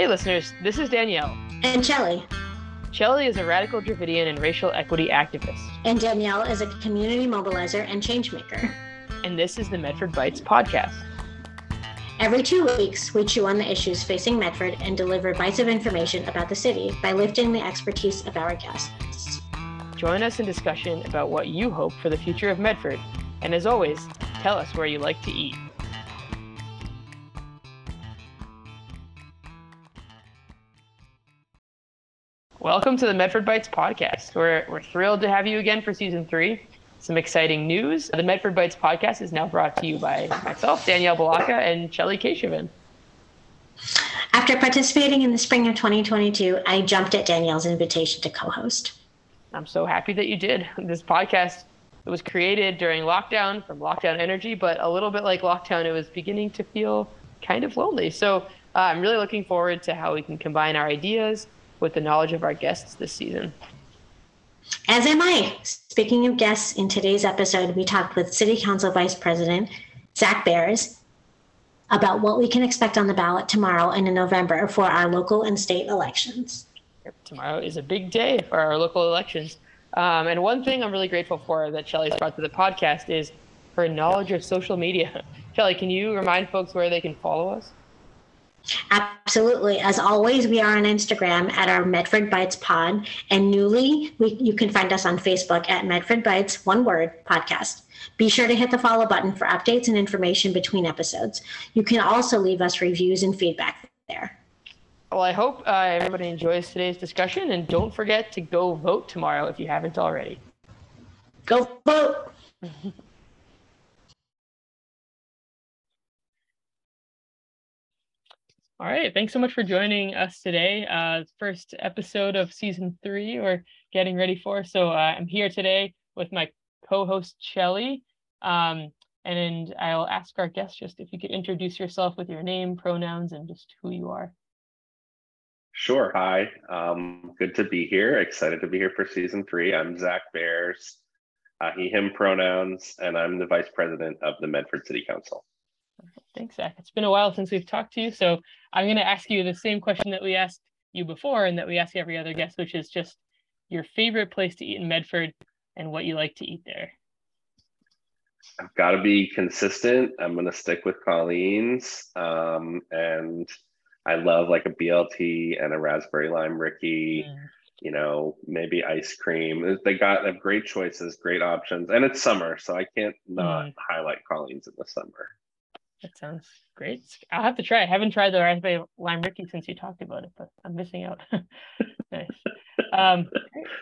Hey, listeners, this is Danielle. And Chelly. Chelly is a radical Dravidian and racial equity activist. And Danielle is a community mobilizer and changemaker. And this is the Medford Bites podcast. Every two weeks, we chew on the issues facing Medford and deliver bites of information about the city by lifting the expertise of our guests. Join us in discussion about what you hope for the future of Medford. And as always, tell us where you like to eat. Welcome to the Medford Bites podcast. We're, we're thrilled to have you again for season three. Some exciting news. The Medford Bites podcast is now brought to you by myself, Danielle Balaka, and Chelly Keshavan. After participating in the spring of 2022, I jumped at Danielle's invitation to co host. I'm so happy that you did. This podcast it was created during lockdown from lockdown energy, but a little bit like lockdown, it was beginning to feel kind of lonely. So uh, I'm really looking forward to how we can combine our ideas with the knowledge of our guests this season. As am I. Speaking of guests, in today's episode, we talked with City Council Vice President Zac Bears about what we can expect on the ballot tomorrow and in November for our local and state elections. Tomorrow is a big day for our local elections. Um, and one thing I'm really grateful for that Chelly's brought to the podcast is her knowledge of social media. Chelly, can you remind folks where they can follow us? Absolutely. As always, we are on Instagram at our Medford Bites Pod, and newly, we, you can find us on Facebook at Medford Bites One Word Podcast. Be sure to hit the follow button for updates and information between episodes. You can also leave us reviews and feedback there. Well, I hope uh, everybody enjoys today's discussion, and don't forget to go vote tomorrow if you haven't already. Go vote. All right. Thanks so much for joining us today. Uh, first episode of season three we're getting ready for. So uh, I'm here today with my co-host Chelly, Um, and I'll ask our guest just if you could introduce yourself with your name, pronouns, and just who you are. Sure. Hi. Um, good to be here. Excited to be here for season three. I'm Zac Bears, uh, he, him pronouns, and I'm the vice president of the Medford City Council. Thanks, Zac. It's been a while since we've talked to you. So I'm going to ask you the same question that we asked you before and that we ask every other guest, which is just your favorite place to eat in Medford and what you like to eat there. I've got to be consistent. I'm going to stick with Colleen's. Um, and I love like a BLT and a raspberry lime Ricky. Mm. You know, maybe ice cream. They got have great choices, great options, and it's summer, so I can't not mm. highlight Colleen's in the summer. That sounds great. I'll have to try. I haven't tried the raspberry lime Ricky since you talked about it, but I'm missing out. nice. Um,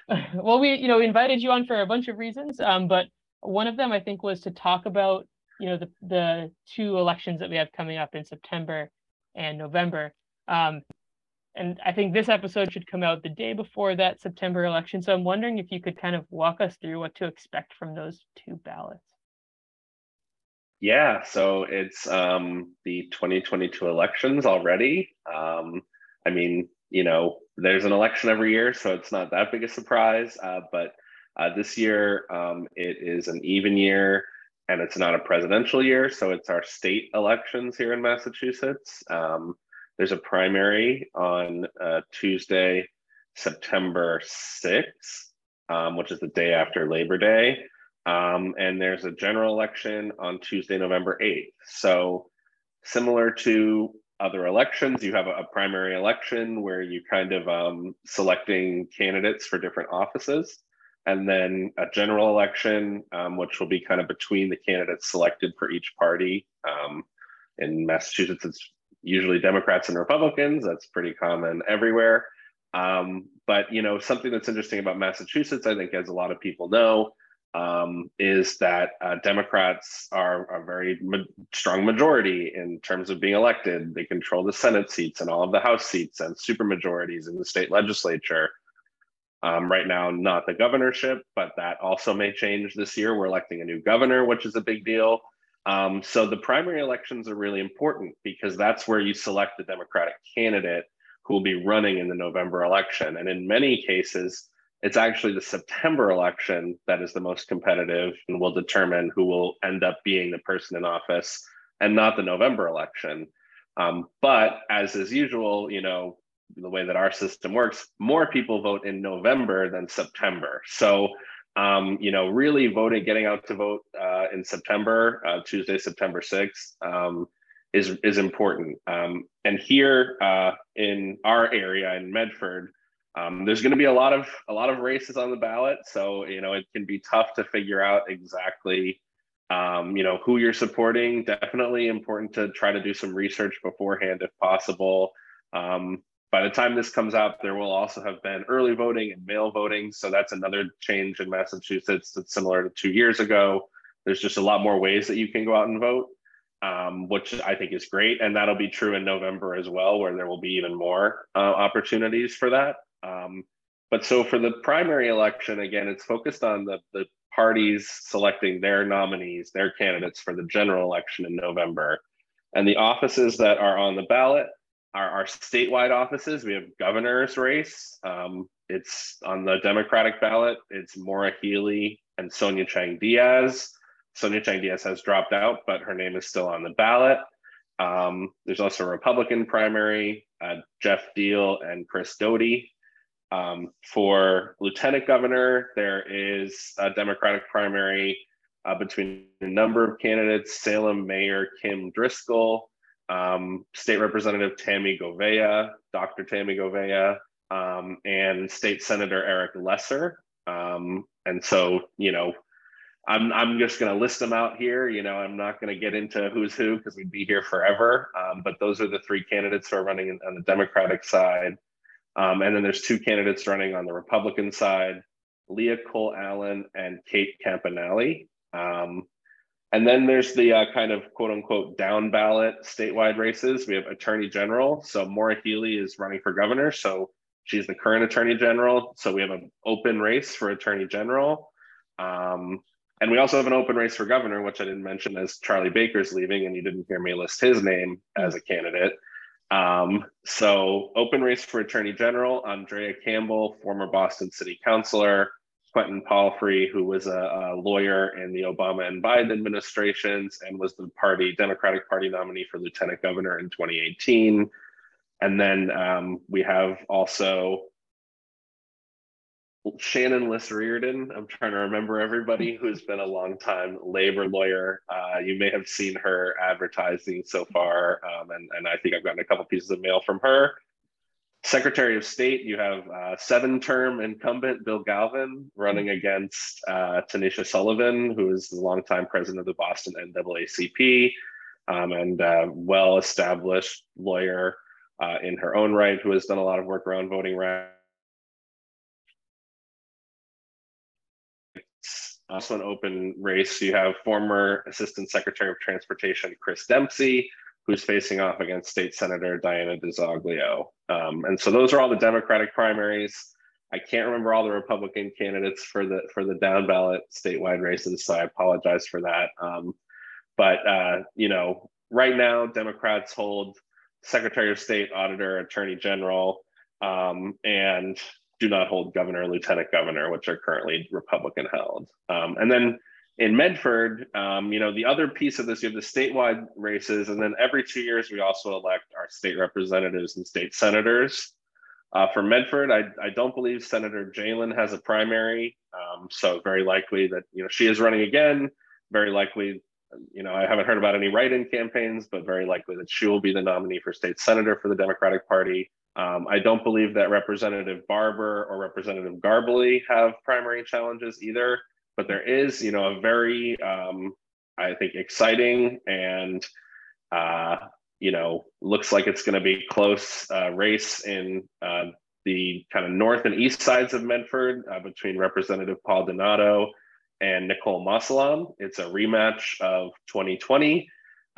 well, we you know invited you on for a bunch of reasons, um, but one of them I think was to talk about you know the the two elections that we have coming up in September and November. Um, and I think this episode should come out the day before that September election. So I'm wondering if you could kind of walk us through what to expect from those two ballots. Yeah, so it's um, the 2022 elections already. Um, I mean, you know, there's an election every year, so it's not that big a surprise. Uh, but uh, this year, um, it is an even year and it's not a presidential year. So it's our state elections here in Massachusetts. Um, there's a primary on uh, Tuesday, September 6th, um, which is the day after Labor Day. Um, and there's a general election on Tuesday, November 8th. So, similar to other elections, you have a, a primary election where you kind of um, selecting candidates for different offices, and then a general election, um, which will be kind of between the candidates selected for each party. Um, in Massachusetts, it's usually Democrats and Republicans. That's pretty common everywhere. Um, but you know, something that's interesting about Massachusetts, I think, as a lot of people know, um, is that uh, Democrats are a very ma- strong majority in terms of being elected. They control the Senate seats and all of the House seats and supermajorities in the state legislature. Um, right now, not the governorship, but that also may change this year. We're electing a new governor, which is a big deal. Um, so the primary elections are really important because that's where you select the Democratic candidate who will be running in the November election. And in many cases, it's actually the September election that is the most competitive and will determine who will end up being the person in office and not the November election. Um, but as is usual, you know, the way that our system works, more people vote in November than September. So, um, you know, really voting, getting out to vote uh, in September, uh, Tuesday, September 6th, um, is, is important. Um, and here uh, in our area in Medford, um, there's going to be a lot of a lot of races on the ballot, so you know it can be tough to figure out exactly um, you know who you're supporting. Definitely important to try to do some research beforehand if possible. Um, by the time this comes out, there will also have been early voting and mail voting. So that's another change in Massachusetts that's similar to two years ago. There's just a lot more ways that you can go out and vote, um, which I think is great. And that'll be true in November as well, where there will be even more uh, opportunities for that. Um, but so for the primary election, again, it's focused on the, the parties selecting their nominees, their candidates for the general election in November. And the offices that are on the ballot are our statewide offices. We have governor's race. Um, it's on the Democratic ballot. It's Maura Healey and Sonia Chang Diaz. Sonia Chang Diaz has dropped out, but her name is still on the ballot. Um, there's also a Republican primary, uh, Geoff Diehl and Chris Doughty. Um, for lieutenant governor, there is a Democratic primary uh, between a number of candidates Salem Mayor Kim Driscoll um, State Representative Tami Gouveia, Dr. Tami Gouveia, um, and State Senator Eric Lesser. Um, and so, you know, I'm, I'm just going to list them out here. You know, I'm not going to get into who's who because we'd be here forever. Um, but those are the three candidates who are running on the Democratic side. Um, and then there's two candidates running on the Republican side, Leah Cole Allen and Kate Campanale. Um, and then there's the uh, kind of quote unquote down ballot statewide races. We have attorney general. So Maura Healey is running for governor. So she's the current attorney general. So we have an open race for attorney general. Um, and we also have an open race for governor, which I didn't mention as Charlie Baker's leaving, and you didn't hear me list his name as a candidate. Um, so open race for attorney general, Andrea Campbell, former Boston city councilor, Quentin Palfrey, who was a, a, lawyer in the Obama and Biden administrations and was the party Democratic Party nominee for lieutenant governor in 2018. And then um, we have also Shannon Liss Riordan. I'm trying to remember everybody who's been a long time labor lawyer. Uh, you may have seen her advertising so far, um, and, and I think I've gotten a couple pieces of mail from her. Secretary of State, you have uh, seven term incumbent Bill Galvin running against uh, Tanisha Sullivan, who is the longtime president of the Boston NAACP um, and uh, well established lawyer uh, in her own right, who has done a lot of work around voting rights. Also, an open race. You have former Assistant Secretary of Transportation Chris Dempsey, who's facing off against State Senator Diana DiZoglio. Um, and so those are all the Democratic primaries. I can't remember all the Republican candidates for the for the down ballot statewide races, so I apologize for that. Um, but uh, you know, right now, Democrats hold Secretary of State, Auditor, Attorney General, um, and do not hold Governor, Lieutenant Governor, which are currently Republican held. Um, and then in Medford, um, you know, the other piece of this, you have the statewide races, and then every two years we also elect our state representatives and state senators. Uh, for Medford, I, I don't believe Senator Jehlen has a primary, um, so very likely that you know she is running again. Very likely, you know, I haven't heard about any write-in campaigns, but very likely that she will be the nominee for state senator for the Democratic Party. Um, I don't believe that Representative Barber or Representative Garballey have primary challenges either but there is, you know, a very, um, I think, exciting and, uh, you know, looks like it's going to be close uh, race in uh, the kind of north and east sides of Medford uh, between Representative Paul Donato and Nicole Mossalam. It's a rematch of 2020.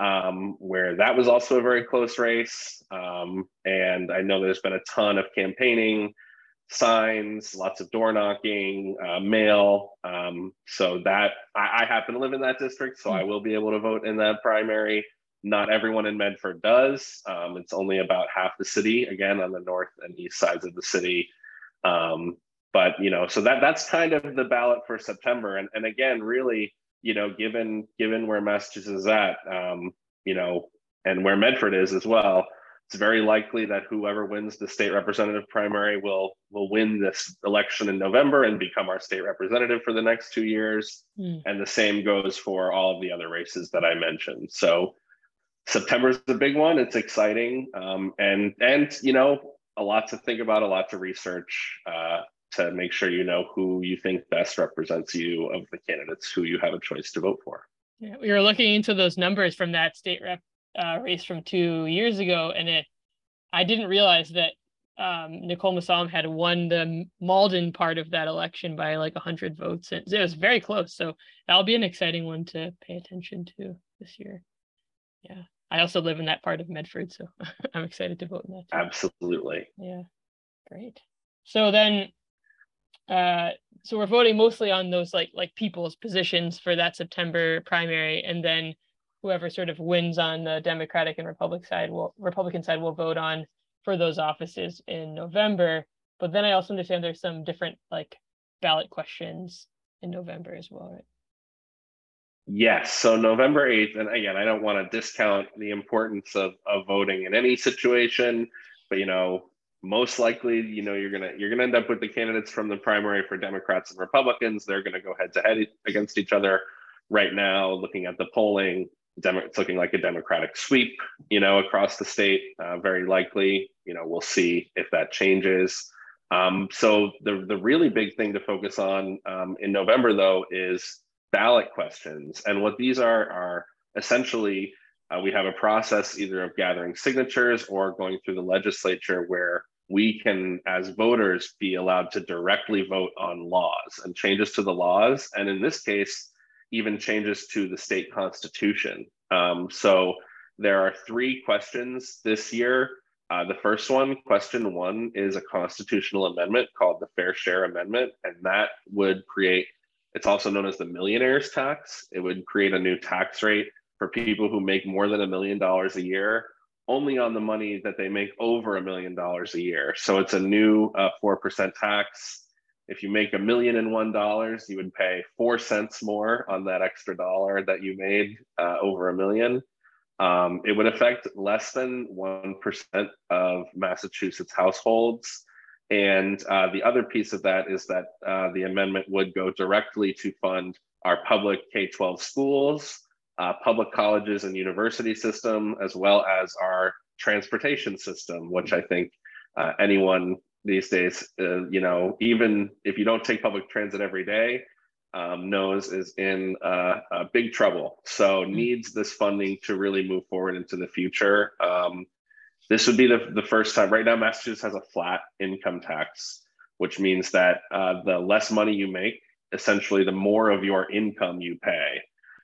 Um, where that was also a very close race. Um, and I know there's been a ton of campaigning signs, lots of door knocking, uh, mail. Um, so that I, I, happen to live in that district, so I will be able to vote in that primary. Not everyone in Medford does. Um, it's only about half the city, again, on the north and east sides of the city. Um, but you know, so that that's kind of the ballot for September. And and again, really, you know, given given where Massachusetts is at, um, you know, and where Medford is as well, it's very likely that whoever wins the state representative primary will will win this election in November and become our state representative for the next two years. Mm. And the same goes for all of the other races that I mentioned. So September is the big one. It's exciting, um, and and you know a lot to think about, a lot to research uh, to make sure you know who you think best represents you of the candidates who you have a choice to vote for. Yeah, we were looking into those numbers from that state rep uh, race from two years ago, and it I didn't realize that um, Nicole Mossalam had won the Malden part of that election by like 100 votes. And it was very close. So that'll be an exciting one to pay attention to this year. Yeah. I also live in that part of Medford, so I'm excited to vote in that. Too. Absolutely. Yeah. Great. So then uh so we're voting mostly on those like like people's positions for that September primary and then whoever sort of wins on the Democratic and Republican side will Republican side will vote on for those offices in November. But then I also understand there's some different like ballot questions in November as well, right? Yes. So November 8th, and again, I don't want to discount the importance of, of voting in any situation, but you know, most likely, you know, you're gonna you're gonna end up with the candidates from the primary for Democrats and Republicans. They're gonna go head to head against each other right now, looking at the polling. It's looking like a Democratic sweep, you know, across the state. Uh, very likely, you know, we'll see if that changes. Um, so the the really big thing to focus on um, in November, though, is ballot questions, and what these are are essentially uh, we have a process either of gathering signatures or going through the legislature where we can, as voters, be allowed to directly vote on laws and changes to the laws. And in this case, even changes to the state constitution. Um, so there are three questions this year. Uh, the first one, question one, is a constitutional amendment called the Fair Share Amendment, and that would create, it's also known as the millionaire's tax. It would create a new tax rate for people who make more than a million dollars a year, only on the money that they make over a million dollars a year. So it's a new uh, 4% tax if you make a million and one dollars, you would pay four cents more on that extra dollar that you made uh, over a million. Um, it would affect less than 1% of Massachusetts households. And uh, the other piece of that is that uh, the amendment would go directly to fund our public K 12 schools, uh, public colleges and university system, as well as our transportation system, which I think uh, anyone these days. Uh, you know, even if you don't take public transit every day, um, knows is in uh, uh, big trouble. So mm-hmm. needs this funding to really move forward into the future. Um, this would be the, the first time. Right now, Massachusetts has a flat income tax, which means that uh, the less money you make, essentially, the more of your income you pay.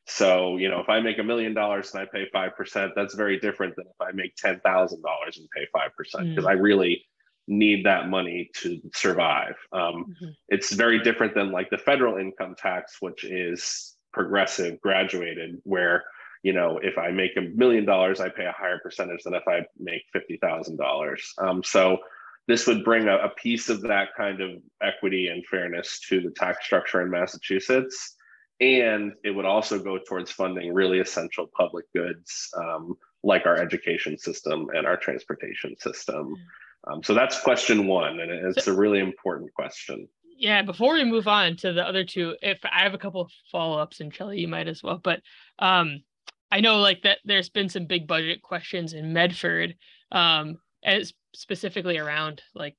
So, you know, if I make a million dollars and I pay 5%, that's very different than if I make $10,000 and pay 5%, because mm. I really need that money to survive. Um, mm-hmm. It's very different than like the federal income tax, which is progressive, graduated, where you know if I make a million dollars, I pay a higher percentage than if I make fifty thousand um, dollars. So this would bring a, a, piece of that kind of equity and fairness to the tax structure in Massachusetts. And it would also go towards funding really essential public goods um, like our education system and our transportation system. Mm-hmm um, so that's question one, and it's a really important question. Yeah, before we move on to the other two, if I have a couple of follow ups, and Chelly, you might as well. But um, I know like that there's been some big budget questions in Medford, um, as specifically around like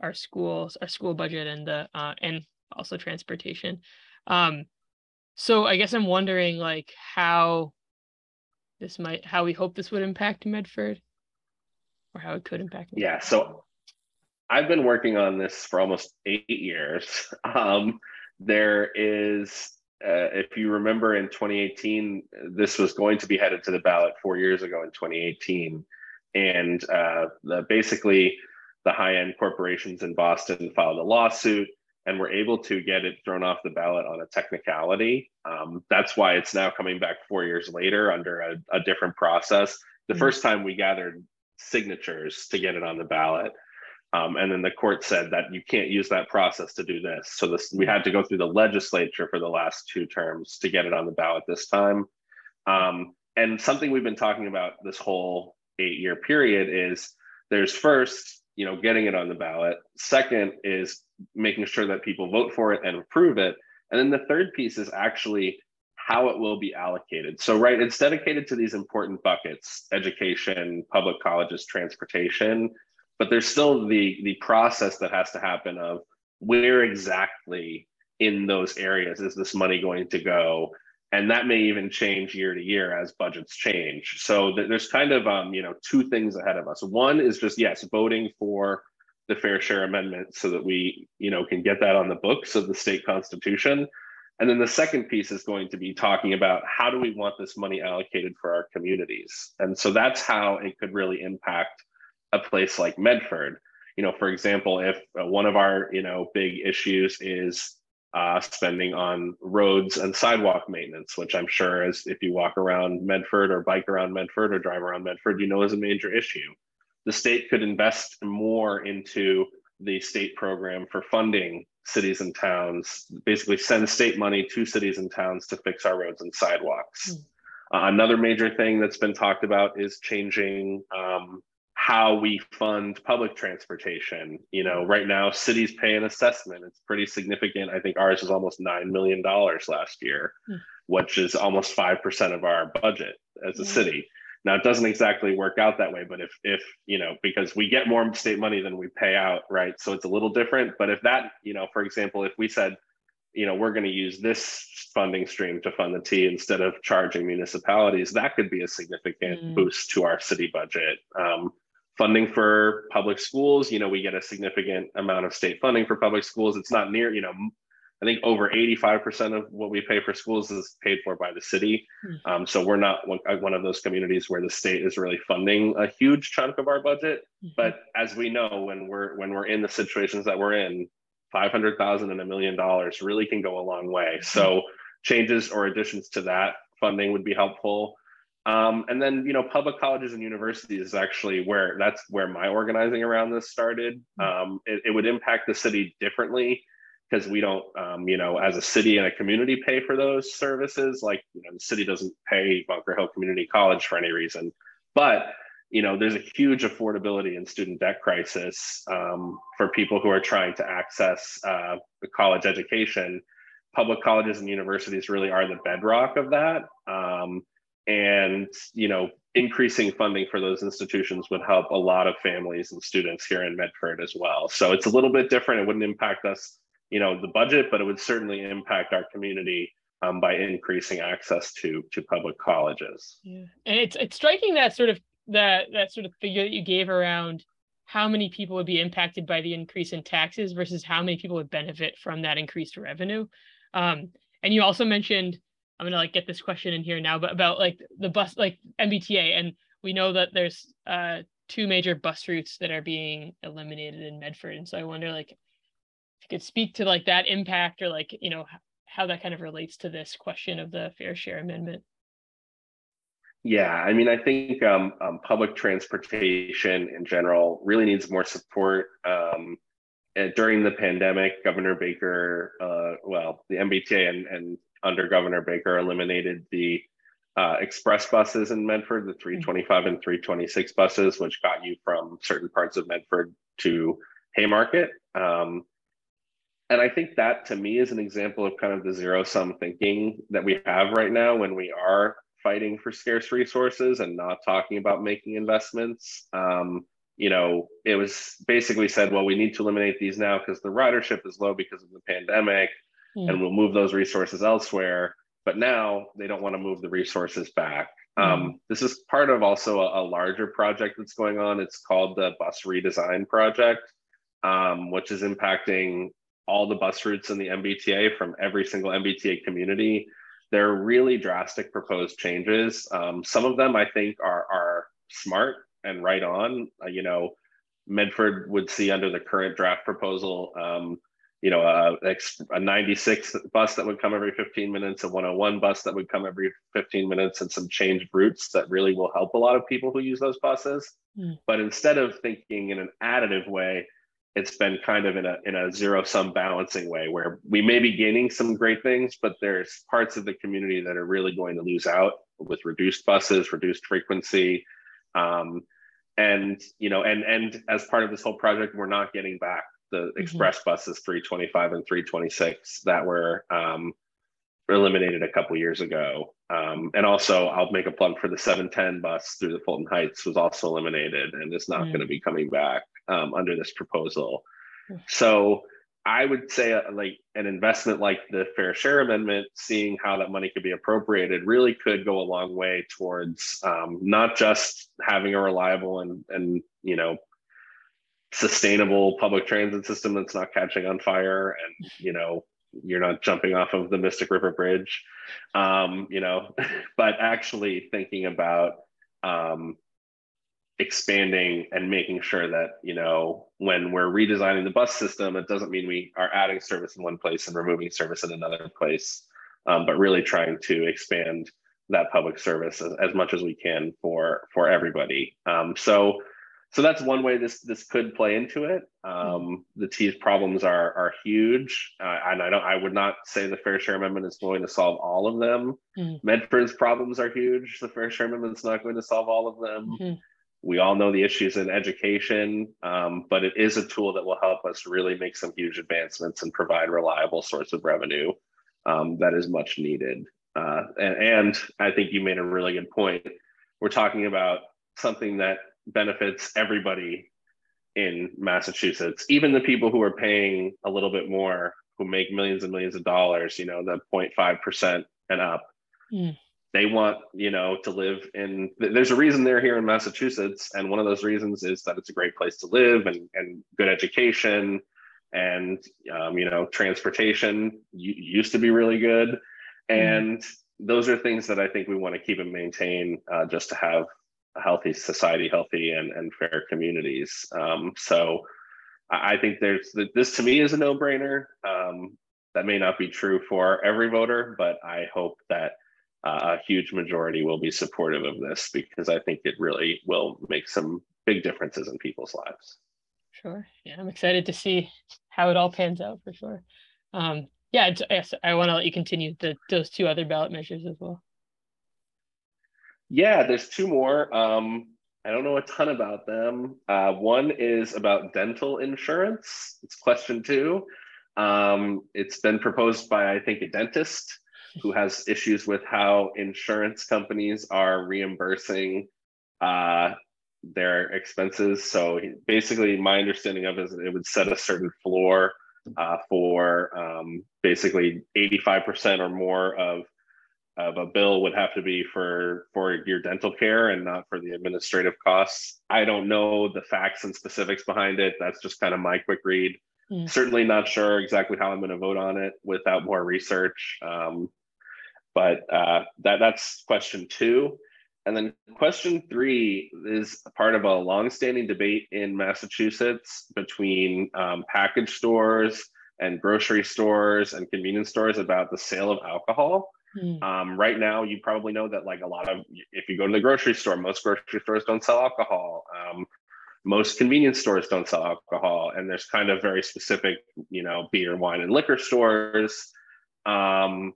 our schools, our school budget, and the uh, and also transportation. Um, so I guess I'm wondering like how this might how we hope this would impact Medford or how it could impact me? Yeah. So I've been working on this for almost eight years. Um, there is, uh, if you remember in 2018, this was going to be headed to the ballot four years ago in 2018. And uh, the, basically, the high end corporations in Boston filed a lawsuit and were able to get it thrown off the ballot on a technicality. Um, that's why it's now coming back four years later under a, a different process. The mm-hmm. first time we gathered signatures to get it on the ballot. Um, and then the court said that you can't use that process to do this. So this we had to go through the legislature for the last two terms to get it on the ballot this time. Um, and something we've been talking about this whole eight year period is there's first, you know, getting it on the ballot. Second is making sure that people vote for it and approve it. And then the third piece is actually how it will be allocated. So, right, it's dedicated to these important buckets education, public colleges, transportation. But there's still the, the process that has to happen of where exactly in those areas is this money going to go? And that may even change year to year as budgets change. So th- there's kind of um, you know two things ahead of us. One is just yes, voting for the fair share amendment so that we you know can get that on the books of the state constitution and then the second piece is going to be talking about how do we want this money allocated for our communities and so that's how it could really impact a place like medford you know for example if uh, one of our you know big issues is uh, spending on roads and sidewalk maintenance which i'm sure as if you walk around medford or bike around medford or drive around medford you know is a major issue the state could invest more into the state program for funding cities and towns, basically send state money to cities and towns to fix our roads and sidewalks. Mm. Uh, another major thing that's been talked about is changing um, how we fund public transportation. You know, right now cities pay an assessment. It's pretty significant. I think ours was almost $9 million last year, mm. which is almost 5% of our budget as a city. Now it doesn't exactly work out that way, but if if you know because we get more state money than we pay out, right? So it's a little different. But if that you know, for example, if we said, you know, we're going to use this funding stream to fund the T instead of charging municipalities, that could be a significant mm. boost to our city budget. Um, funding for public schools, you know, we get a significant amount of state funding for public schools. It's not near, you know, I think over 85% of what we pay for schools is paid for by the city. Hmm. Um, so we're not one, uh, one, of those communities where the state is really funding a huge chunk of our budget. Mm-hmm. But as we know, when we're when we're in the situations that we're in, 500,000 and a million dollars really can go a long way. Mm-hmm. So changes or additions to that funding would be helpful. Um, and then, you know, public colleges and universities is actually where that's where my organizing around this started. Hmm. Um, it, it would impact the city differently because we don't, um, you know, as a city and a community pay for those services. Like, you know, the city doesn't pay Bunker Hill Community College for any reason. But, you know, there's a huge affordability and student debt crisis um, for people who are trying to access uh, the college education. Public colleges and universities really are the bedrock of that. And, you know, increasing funding for those institutions would help a lot of families and students here in Medford as well. So it's a little bit different. It wouldn't impact us you know the budget, but it would certainly impact our community um, by increasing access to to public colleges. Yeah, and it's it's striking that sort of that that sort of figure that you gave around how many people would be impacted by the increase in taxes versus how many people would benefit from that increased revenue. Um, and you also mentioned I'm gonna like get this question in here now, but about like the bus like MBTA, and we know that there's uh, two major bus routes that are being eliminated in Medford, and so I wonder like if you could speak to like that impact or like you know how that kind of relates to this question of the fair share amendment. Yeah i mean i think um, um, public transportation in general really needs more support um, during the pandemic governor baker uh, well the mbta and, and under governor baker eliminated the uh, express buses in Medford, the 325 and 326 buses, which got you from certain parts of Medford to Haymarket. Um, and I think that to me is an example of kind of the zero sum thinking that we have right now when we are fighting for scarce resources and not talking about making investments. Um, you know, it was basically said, well, we need to eliminate these now because the ridership is low because of the pandemic mm. and we'll move those resources elsewhere. But now they don't want to move the resources back. Mm. Um, this is part of also a, a, larger project that's going on. It's called the Bus Redesign Project, um, which is impacting all the bus routes in the MBTA from every single MBTA community. There are really drastic proposed changes. Um, some of them I think are are smart and right on. Uh, you know, Medford would see under the current draft proposal, um, you know, a, a 96 bus that would come every 15 minutes, a 101 bus that would come every 15 minutes, and some changed routes that really will help a lot of people who use those buses. Mm. But instead of thinking in an additive way, it's been kind of in a in a zero sum balancing way where we may be gaining some great things, but there's parts of the community that are really going to lose out with reduced buses, reduced frequency. Um, and you know, and and as part of this whole project, we're not getting back the mm-hmm. express buses 325 and 326 that were um, eliminated a couple years ago. Um, and also, I'll make a plug for the 710 bus through the Fulton Heights was also eliminated and is not mm. going to be coming back um, under this proposal. Mm. So I would say uh, like an investment like the fair share amendment, seeing how that money could be appropriated, really could go a long way towards um, not just having a reliable and and you know sustainable public transit system that's not catching on fire and you know you're not jumping off of the Mystic River Bridge, um, you know, but actually thinking about um, expanding and making sure that you know when we're redesigning the bus system, it doesn't mean we are adding service in one place and removing service in another place, um, but really trying to expand that public service as, as much as we can for for everybody. Um, so so that's one way this this could play into it. Um, the T's problems are are huge, uh, and I don't. I would not say the Fair Share Amendment is going to solve all of them. Mm. Medford's problems are huge. The Fair Share Amendment is not going to solve all of them. Mm-hmm. We all know the issues in education, um, but it is a tool that will help us really make some huge advancements and provide reliable source of revenue um, that is much needed. Uh, and, and I think you made a really good point. We're talking about something that benefits everybody in Massachusetts, even the people who are paying a little bit more, who make millions and millions of dollars, you know, the 0.5% and up. Mm. They want, you know, to live in, there's a reason they're here in Massachusetts. And one of those reasons is that it's a great place to live and, and good education and, um, you know, transportation used to be really good. Hmm. And mm. those are things that I think we want to keep and maintain uh, just to have healthy society, healthy and, and fair communities. Um, so I think there's this to me is a no brainer. Um, that may not be true for every voter, but I hope that uh, a huge majority will be supportive of this because I think it really will make some big differences in people's lives. Sure. Yeah, I'm excited to see how it all pans out for sure. Um, yeah, I want to let you continue the, those two other ballot measures as well. Yeah, there's two more. Um, I don't know a ton about them. Uh, one is about dental insurance. It's question two. Um, it's been proposed by, I think, a dentist who has issues with how insurance companies are reimbursing uh, their expenses. So basically, my understanding of it is it would set a certain floor uh, for um, basically 85% or more of of a bill would have to be for for your dental care and not for the administrative costs. I don't know the facts and specifics behind it. That's just kind of my quick read. Mm. Certainly not sure exactly how I'm going to vote on it without more research. Um, but uh, that that's question two. And then question three is part of a longstanding debate in Massachusetts between um, package stores and grocery stores and convenience stores about the sale of alcohol. Mm. Um, right now, you probably know that like a lot of if you go to the grocery store, most grocery stores don't sell alcohol. Um, most convenience stores don't sell alcohol, and there's kind of very specific, you know, beer, wine, and liquor stores. Um,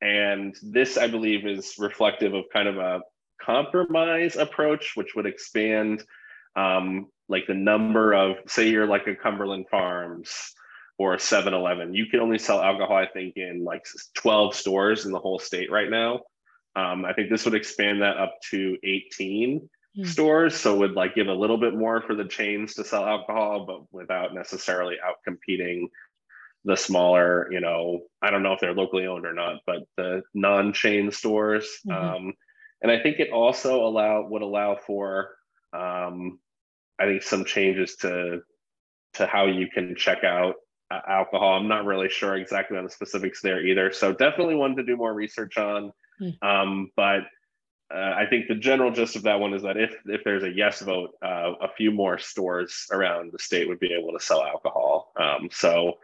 and this, I believe, is reflective of kind of a compromise approach, which would expand um, like the number of, say, you're like a Cumberland Farms or 7-Eleven. You can only sell alcohol, I think, in like 12 stores in the whole state right now. Um, I think this would expand that up to 18 mm. stores. So would like give a little bit more for the chains to sell alcohol, but without necessarily out competing the smaller, you know, I don't know if they're locally owned or not, but the non-chain stores. Mm-hmm. Um, and I think it also allow would allow for um, I think some changes to to how you can check out alcohol. I'm not really sure exactly on the specifics there either. So definitely one to do more research on. Mm. Um, but uh, I think the general gist of that one is that if if there's a yes vote, uh, a few more stores around the state would be able to sell alcohol. Um, so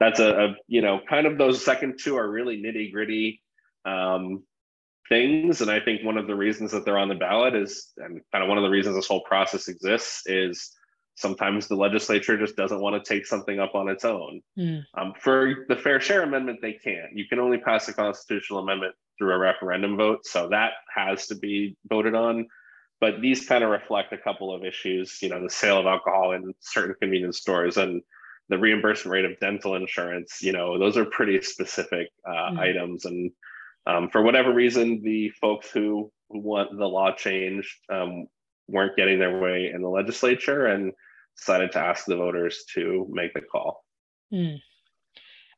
that's a, a, you know kind of those second two are really nitty gritty um, things, and I think one of the reasons that they're on the ballot is, and kind of one of the reasons this whole process exists is sometimes the legislature just doesn't want to take something up on its own. Mm. Um, for the Fair Share Amendment, they can't. You can only pass a constitutional amendment through a referendum vote, so that has to be voted on. But these kind of reflect a couple of issues, you know, the sale of alcohol in certain convenience stores and the reimbursement rate of dental insurance. You know, those are pretty specific uh, mm. items, and um, for whatever reason, the folks who, who want the law changed um, weren't getting their way in the legislature and decided to ask the voters to make the call. Hmm.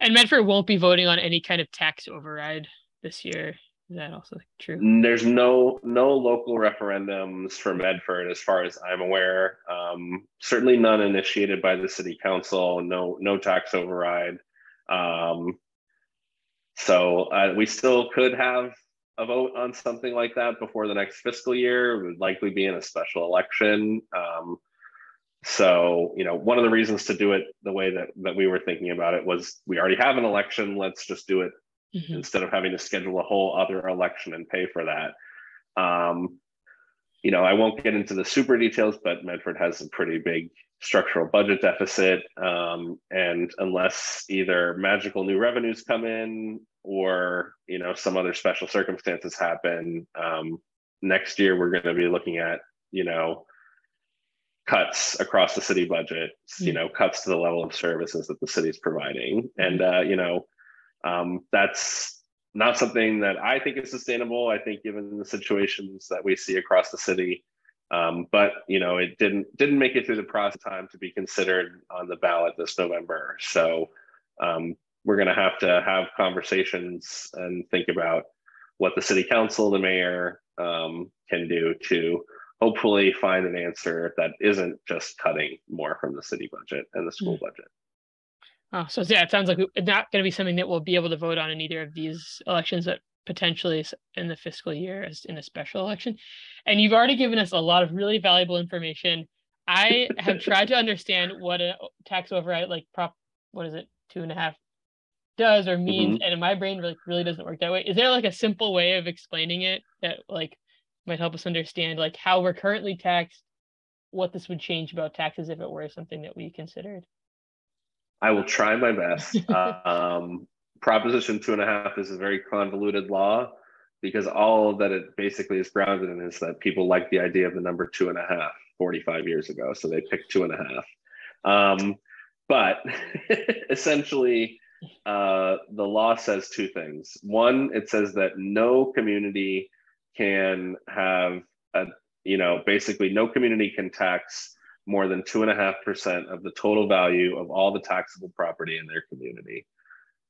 And Medford won't be voting on any kind of tax override this year. Is that also true? There's no no local referendums for Medford, as far as I'm aware. Um, certainly none initiated by the city council. No no tax override. Um, so uh, we still could have a vote on something like that before the next fiscal year. Would likely be in a special election. Um, so, you know, one of the reasons to do it the way that, that we were thinking about it was we already have an election. Let's just do it mm-hmm. instead of having to schedule a whole other election and pay for that. Um, you know, I won't get into the super details, but Medford has a pretty big structural budget deficit. Um, and unless either magical new revenues come in or you know some other special circumstances happen um, next year we're going to be looking at you know cuts across the city budget you hmm. know cuts to the level of services that the city is providing hmm. and uh, you know um, that's not something that i think is sustainable i think given the situations that we see across the city um, but you know it didn't didn't make it through the process time to be considered on the ballot this november so um, we're going to have to have conversations and think about what the city council, the mayor um, can do to hopefully find an answer that isn't just cutting more from the city budget and the school mm. budget. Oh, so yeah, it sounds like it's not going to be something that we'll be able to vote on in either of these elections, but potentially in the fiscal year as in a special election. And you've already given us a lot of really valuable information. I have tried to understand what a tax override, like prop, what is it, two and a half does or means, mm-hmm. and in my brain really really doesn't work that way. Is there like a simple way of explaining it that like might help us understand like how we're currently taxed, what this would change about taxes if it were something that we considered? I will try my best. um, Proposition two and a half is a very convoluted law because all that it basically is grounded in is that people like the idea of the number two and a half 45 years ago. So they picked two and a half. Um, but essentially, uh, the law says two things. One, it says that no community can have a, you know, basically no community can tax more than two and a half percent of the total value of all the taxable property in their community.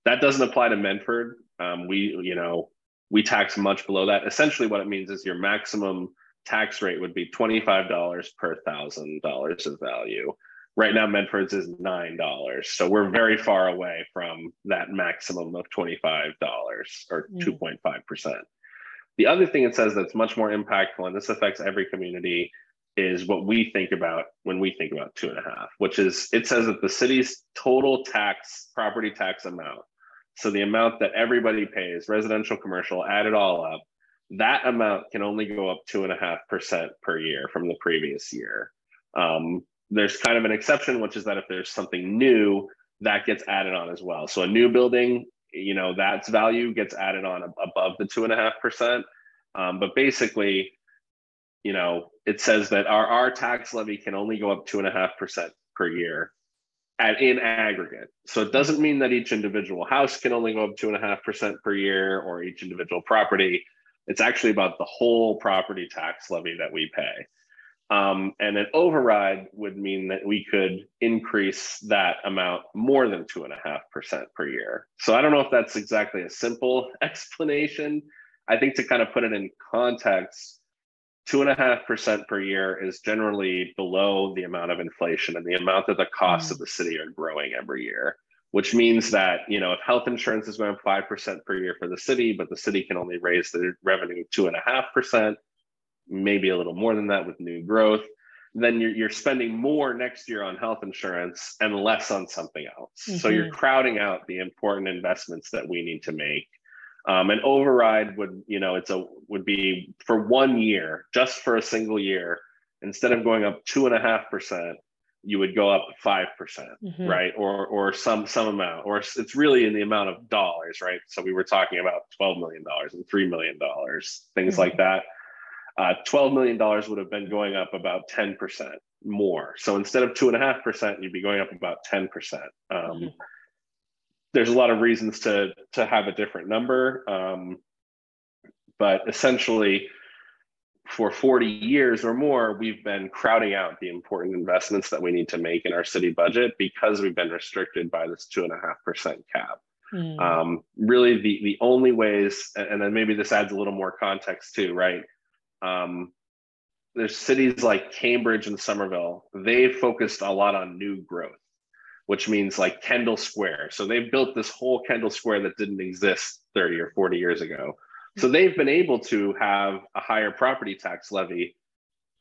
That doesn't apply to Medford. Um, we, you know, we tax much below that. Essentially, what it means is your maximum tax rate would be $25 per thousand dollars of value. Right now, Medford's is $9. So we're very far away from that maximum of $25 or 2.5%. The other thing it says that's much more impactful, and this affects every community, is what we think about when we think about two and a half, which is it says that the city's total tax, property tax amount, so the amount that everybody pays, residential, commercial, add it all up, that amount can only go up two and a half percent per year from the previous year. Um, there's kind of an exception, which is that if there's something new, that gets added on as well. So a new building, you know, that's value gets added on above the two and a half percent. Um, but basically, you know, it says that our, our tax levy can only go up two and a half percent per year at in aggregate. So it doesn't mean that each individual house can only go up two and a half percent per year or each individual property. It's actually about the whole property tax levy that we pay. Um, and an override would mean that we could increase that amount more than 2.5% per year. So I don't know if that's exactly a simple explanation. I think to kind of put it in context, 2.5% per year is generally below the amount of inflation and the amount that the costs mm-hmm. of the city are growing every year, which means that, you know, if health insurance is going 5% per year for the city, but the city can only raise the revenue 2.5%, maybe a little more than that with new growth, then you're, you're spending more next year on health insurance and less on something else. Mm-hmm. So you're mm-hmm. crowding out the important investments that we need to make. Um, an override would, you know, it's a would be for one year, just for a single year, instead of going up two and a half percent, you would go up 5%, percent Mhm. right? Or or some some amount, or it's really in the amount of dollars, right? So we were talking about $12 million and $3 million, things like that. Uh, $12 million would have been going up about 10% more. So instead of two and a half percent, you'd be going up about 10%. Um, Mhm. There's a lot of reasons to to have a different number. Um, but essentially, for 40 years or more, we've been crowding out the important investments that we need to make in our city budget because we've been restricted by this two and a half percent cap. Mm. Um, really, the the only ways, and then maybe this adds a little more context too, right? Um, there's cities like Cambridge and Somerville. They focused a lot on new growth, which means like Kendall Square. So they've built this whole Kendall Square that didn't exist 30 or 40 years ago. So they've been able to have a higher property tax levy,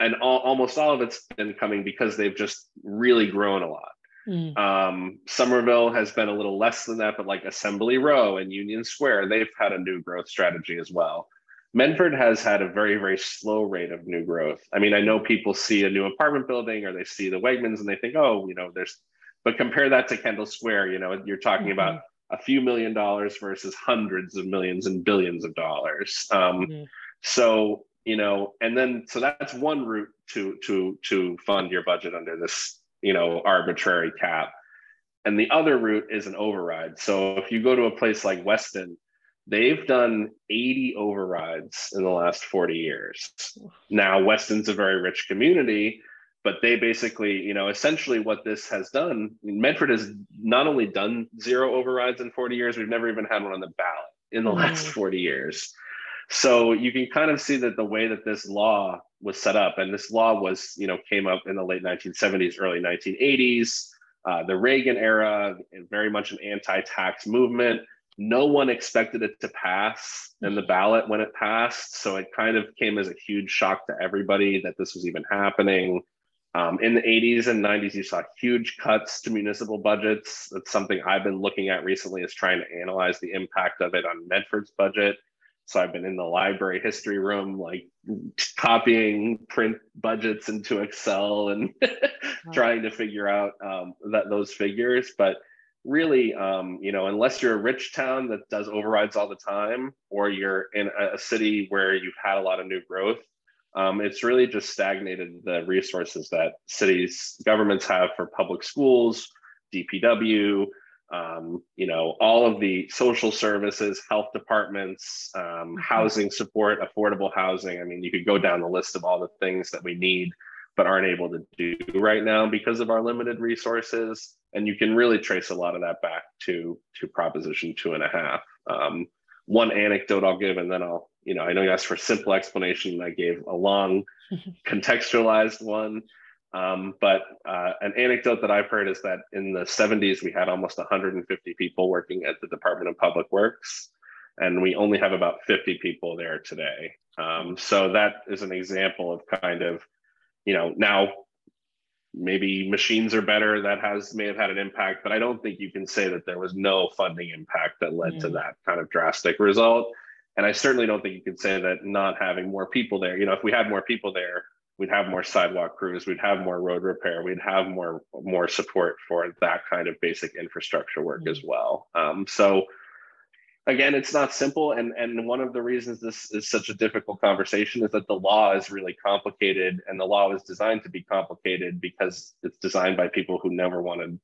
and all, almost all of it's been coming because they've just really grown a lot. Mm. Um, Somerville has been a little less than that, but like Assembly Row and Union Square, they've had a new growth strategy as well. Medford has had a very, very slow rate of new growth. I mean, I know people see a new apartment building or they see the Wegmans and they think, oh, you know, there's, but compare that to Kendall Square, you know, you're talking about a few million dollars versus hundreds of millions and billions of dollars. Um, Mhm. So, you know, and then so that's one route to to to fund your budget under this, you know, arbitrary cap. And the other route is an override. So if you go to a place like Weston, they've done 80 overrides in the last 40 years. Now, Weston's a very rich community, but they basically, you know, essentially what this has done, Medford has not only done zero overrides in 40 years, we've never even had one on the ballot in the last Mm. 40 years. So you can kind of see that the way that this law was set up, and this law was, you know, came up in the late 1970s, early 1980s, uh, the Reagan era, very much an anti-tax movement. No one expected it to pass in the ballot when it passed, so it kind of came as a huge shock to everybody that this was even happening. Um, in the 80s and 90s, you saw huge cuts to municipal budgets. That's something I've been looking at recently, is trying to analyze the impact of it on Medford's budget. So I've been in the library history room, like copying print budgets into Excel and trying to figure out um, that those figures. But really, um, you know, unless you're a rich town that does overrides all the time, or you're in a, city where you've had a lot of new growth, um, it's really just stagnated the resources that cities governments have for public schools, DPW, um, you know, all of the social services, health departments, um, housing support, affordable housing. I mean, you could go down the list of all the things that we need but aren't able to do right now because of our limited resources. And you can really trace a lot of that back to to Proposition two and a half. Um, one anecdote I'll give, and then I'll, you know, I know you asked for a simple explanation, and I gave a long, contextualized one. Um, but uh, an anecdote that I've heard is that in the 70s, we had almost 150 people working at the Department of Public Works, and we only have about 50 people there today. Um, so that is an example of kind of, you know, now maybe machines are better. That has may have had an impact, but I don't think you can say that there was no funding impact that led to Mm. that kind of drastic result. And I certainly don't think you can say that not having more people there, you know, if we had more people there, we'd have more sidewalk crews, we'd have more road repair, we'd have more more support for that kind of basic infrastructure work as well. Um, so again, it's not simple, and and one of the reasons this is such a difficult conversation is that the law is really complicated, and the law is designed to be complicated because it's designed by people who never wanted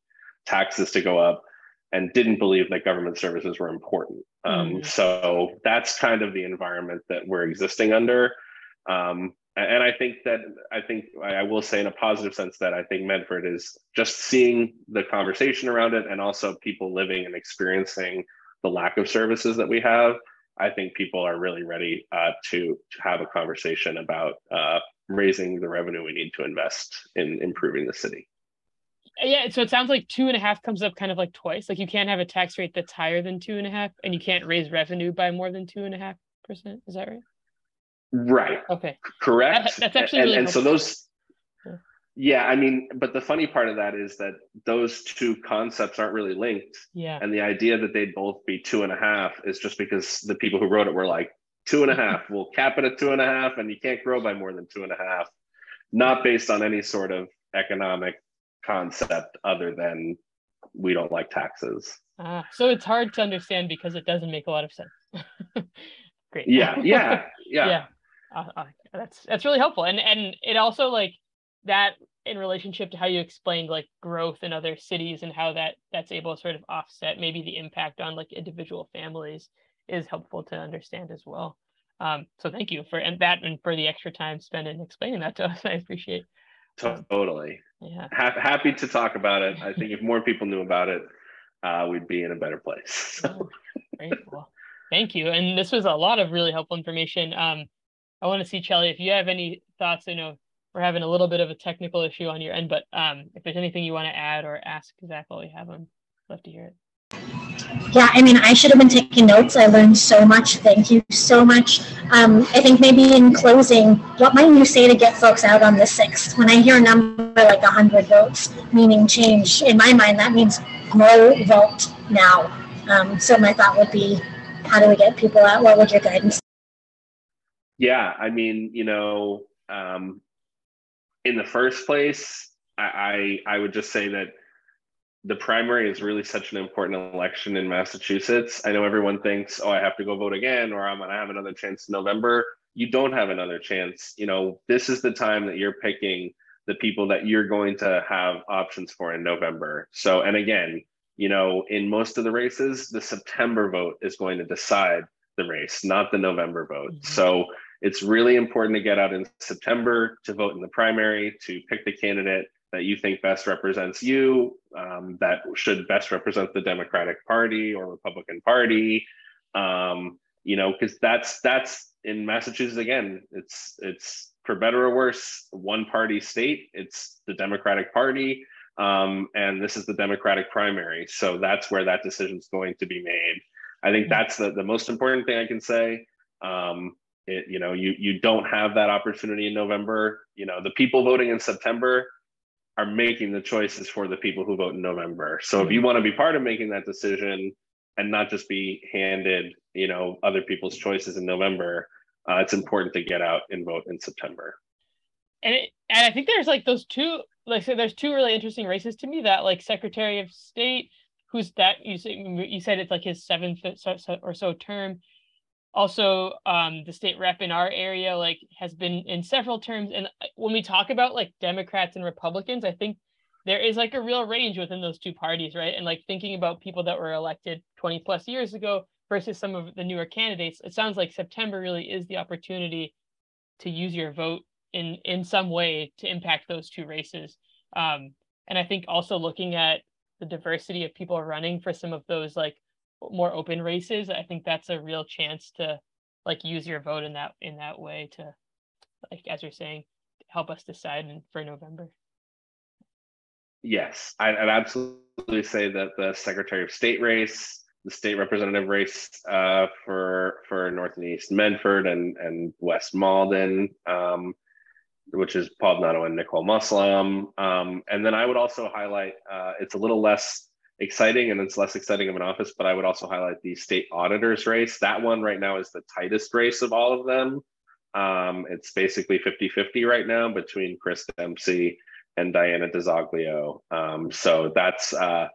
taxes to go up and didn't believe that government services were important. Um, Mhm. So that's kind of the environment that we're existing under. Um, and I think that I think I will say in a positive sense that I think Medford is just seeing the conversation around it and also people living and experiencing the lack of services that we have. I think people are really ready uh, to to have a conversation about uh, raising the revenue we need to invest in improving the city. Yeah, so it sounds like two and a half comes up kind of like twice. Like you can't have a tax rate that's higher than two and a half, and you can't raise revenue by more than two and a half percent. Is that right? Right. Okay. Correct. That- that's actually and, really and so those. Yeah. I mean, but the funny part of that is that those two concepts aren't really linked. Yeah. And the idea that they'd both be two and a half is just because the people who wrote it were like, two and a half, we'll cap it at two and a half, and you can't grow by more than two and a half, not based on any sort of economic concept other than we don't like taxes. Uh, so it's hard to understand because it doesn't make a lot of sense. Great. Yeah, yeah, yeah. yeah. Uh, uh, that's that's really helpful, and and it also like that in relationship to how you explained like growth in other cities and how that that's able to sort of offset maybe the impact on like individual families is helpful to understand as well. Um, so thank you for and that and for the extra time spent in explaining that to us. I appreciate. Totally. Yeah. Ha- happy to talk about it. I think if more people knew about it, uh, we'd be in a better place. So. Great. Well, thank you. And this was a lot of really helpful information. Um, I want to see Chelly if you have any thoughts. I know we're having a little bit of a technical issue on your end, but um, if there's anything you want to add or ask Zac while we have him, love to hear it. Yeah, I mean, I should have been taking notes. I learned so much. Thank you so much. Um, I think maybe in closing, what might you say to get folks out on the 6th? When I hear a number like 100 votes, meaning change, in my mind, that means grow, vote now. Um, so my thought would be, how do we get people out? What would your guidance? Yeah, I mean, you know, um, in the first place, I, I, I would just say that the primary is really such an important election in Massachusetts. I know everyone thinks, oh, I have to go vote again, or I'm going to have another chance in November. You don't have another chance. You know, this is the time that you're picking the people that you're going to have options for in November. So, and again, you know, in most of the races, the September vote is going to decide the race, not the November vote. Mm-hmm. So, it's really important to get out in September to vote in the primary, to pick the candidate that you think best represents you, um, that should best represent the Democratic Party or Republican Party. Um, you know, because that's that's in Massachusetts again. It's it's for better or worse, one party state. It's the Democratic Party, um, and this is the Democratic primary. So that's where that decision is going to be made. I think that's the the most important thing I can say. Um, it, you know, you you don't have that opportunity in November. You know, the people voting in September are making the choices for the people who vote in November. So if you want to be part of making that decision and not just be handed, you know, other people's choices in November, uh, it's important to get out and vote in September. And it, and I think there's like those two, like so there's two really interesting races to me. That like Secretary of State, who's that you said you said it's like his seventh or so term, also um, the state rep in our area like has been in several terms and uh, when we talk about like democrats and republicans i think there is like a real range within those two parties right? And like thinking about people that were elected 20 plus years ago versus some of the newer candidates it sounds like september really is the opportunity to use your vote in in some way to impact those two races. Um, and i think also looking at the diversity of people running for some of those like more open races, I think that's a real chance to like use your vote in that in that way to like as you're saying help us decide for November. Yes, I, would absolutely say that the Secretary of State race, the state representative race uh, for for North and East Medford and and West Malden, um, which is Paul Donato and Nicole Mossalam, um, and then I would also highlight uh, it's a little less exciting and it's less exciting of an office, but I would also highlight the state auditors race. That one right now is the tightest race of all of them. Um, it's basically 50 50 right now between Chris Dempsey and Diana DiZoglio. Um, so that's, uh,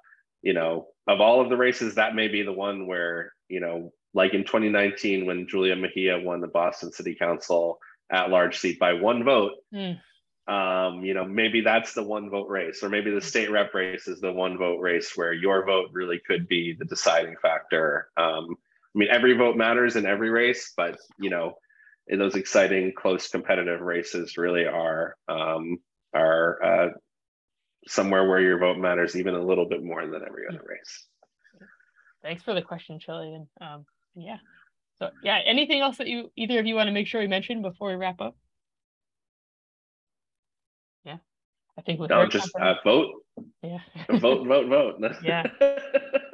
you know, of all of the races, that may be the one where, you know, like in 2019 when Julia Mejia won the Boston City Council at large seat by one vote. Mm um, you know, maybe that's the one vote race, or maybe the state rep race is the one vote race where your vote really could be the deciding factor. Um, I mean, every vote matters in every race, but you know, in those exciting, close, competitive races, really are um, are uh, somewhere where your vote matters even a little bit more than every other race. Thanks for the question, Chillian. Um, yeah. So yeah, anything else that you either of you want to make sure we mention before we wrap up? I think with no, just uh, vote. Yeah. vote, vote, vote. yeah.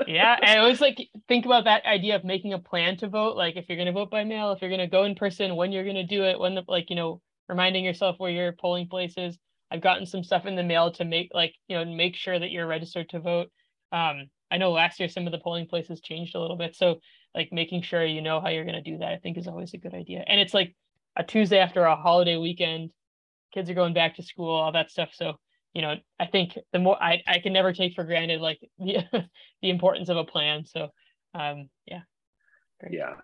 Yeah. And I always like think about that idea of making a plan to vote. Like if you're gonna vote by mail, if you're gonna go in person, when you're gonna do it, when the like, you know, reminding yourself where your polling place is. I've gotten some stuff in the mail to make like, you know, make sure that you're registered to vote. Um, I know last year some of the polling places changed a little bit. So like making sure you know how you're gonna do that, I think is always a good idea. And it's like a Tuesday after a holiday weekend kids are going back to school, all that stuff. So you know, I think the more I, I can never take for granted like the the importance of a plan. So um yeah. Great. Yeah.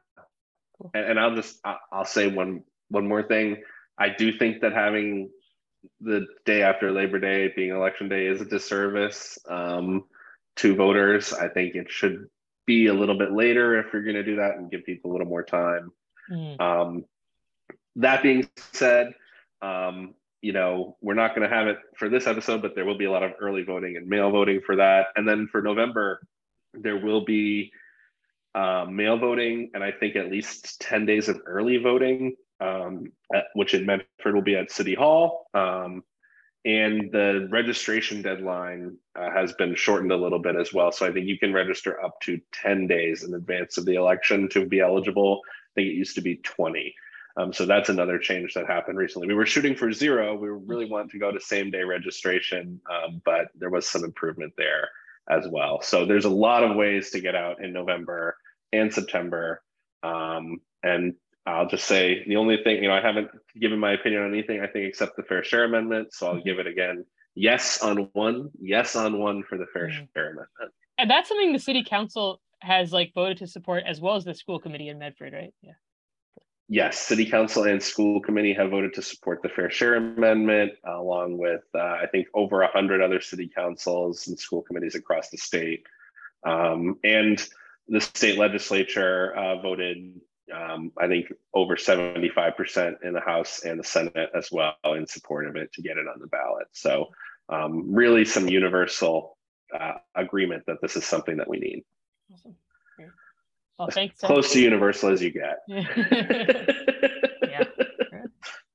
Cool. And, and I'll just I'll say one one more thing. I do think that having the day after Labor Day being election day is a disservice um, to voters. I think it should be a little bit later if you're going to do that and give people a little more time. Mm. Um, that being said, um, you know, we're not going to have it for this episode, but there will be a lot of early voting and mail voting for that. And then for November, there will be uh, mail voting and I think at least 10 days of early voting, um, at, which in Medford will be at City Hall. Um, and the registration deadline uh, has been shortened a little bit as well. So I think you can register up to 10 days in advance of the election to be eligible. I think it used to be 20. Um, so that's another change that happened recently. We were shooting for zero. We really wanted to go to same day registration, um, but there was some improvement there as well. So there's a lot of ways to get out in November and September. Um, and I'll just say the only thing, you know, I haven't given my opinion on anything, I think, except the Fair Share Amendment. So I'll give it again. Yes on one, yes on one for the Fair mm-hmm. Share Amendment. And that's something the City Council has like voted to support as well as the school committee in Medford, right? Yeah yes, City Council and School Committee have voted to support the Fair Share Amendment, uh, along with uh, I think over a hundred other city councils and school committees across the state. Um, and the state legislature uh, voted, um, I think, over 75% in the House and the Senate as well in support of it to get it on the ballot. So, um, really, some universal uh, agreement that this is something that we need. Awesome. Well, thanks. Close to universal as you get. yeah.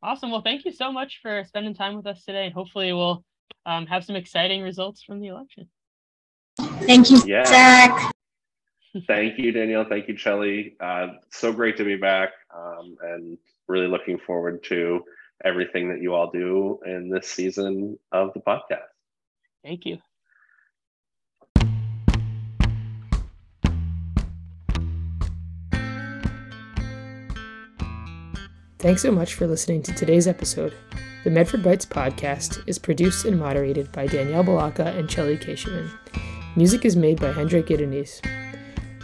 Awesome. Well, thank you so much for spending time with us today. And hopefully we'll um, have some exciting results from the election. Thank you, yeah. Zac. Thank you, Danielle. Thank you, Chelly. Uh, so great to be back um, and really looking forward to everything that you all do in this season of the podcast. Thank you. Thanks so much for listening to today's episode. The Medford Bites podcast is produced and moderated by Danielle Balaka and Chelly Keshaman. Music is made by Hendrik Gidenis.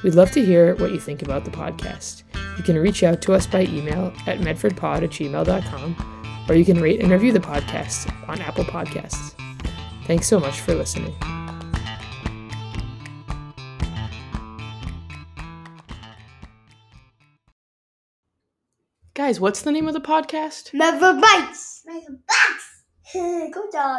We'd love to hear what you think about the podcast. You can reach out to us by email at medfordpod at gmail.com, or you can rate and review the podcast on Apple Podcasts. Thanks so much for listening. Guys, what's the name of the podcast? Never Bites. Never Bites. Good job.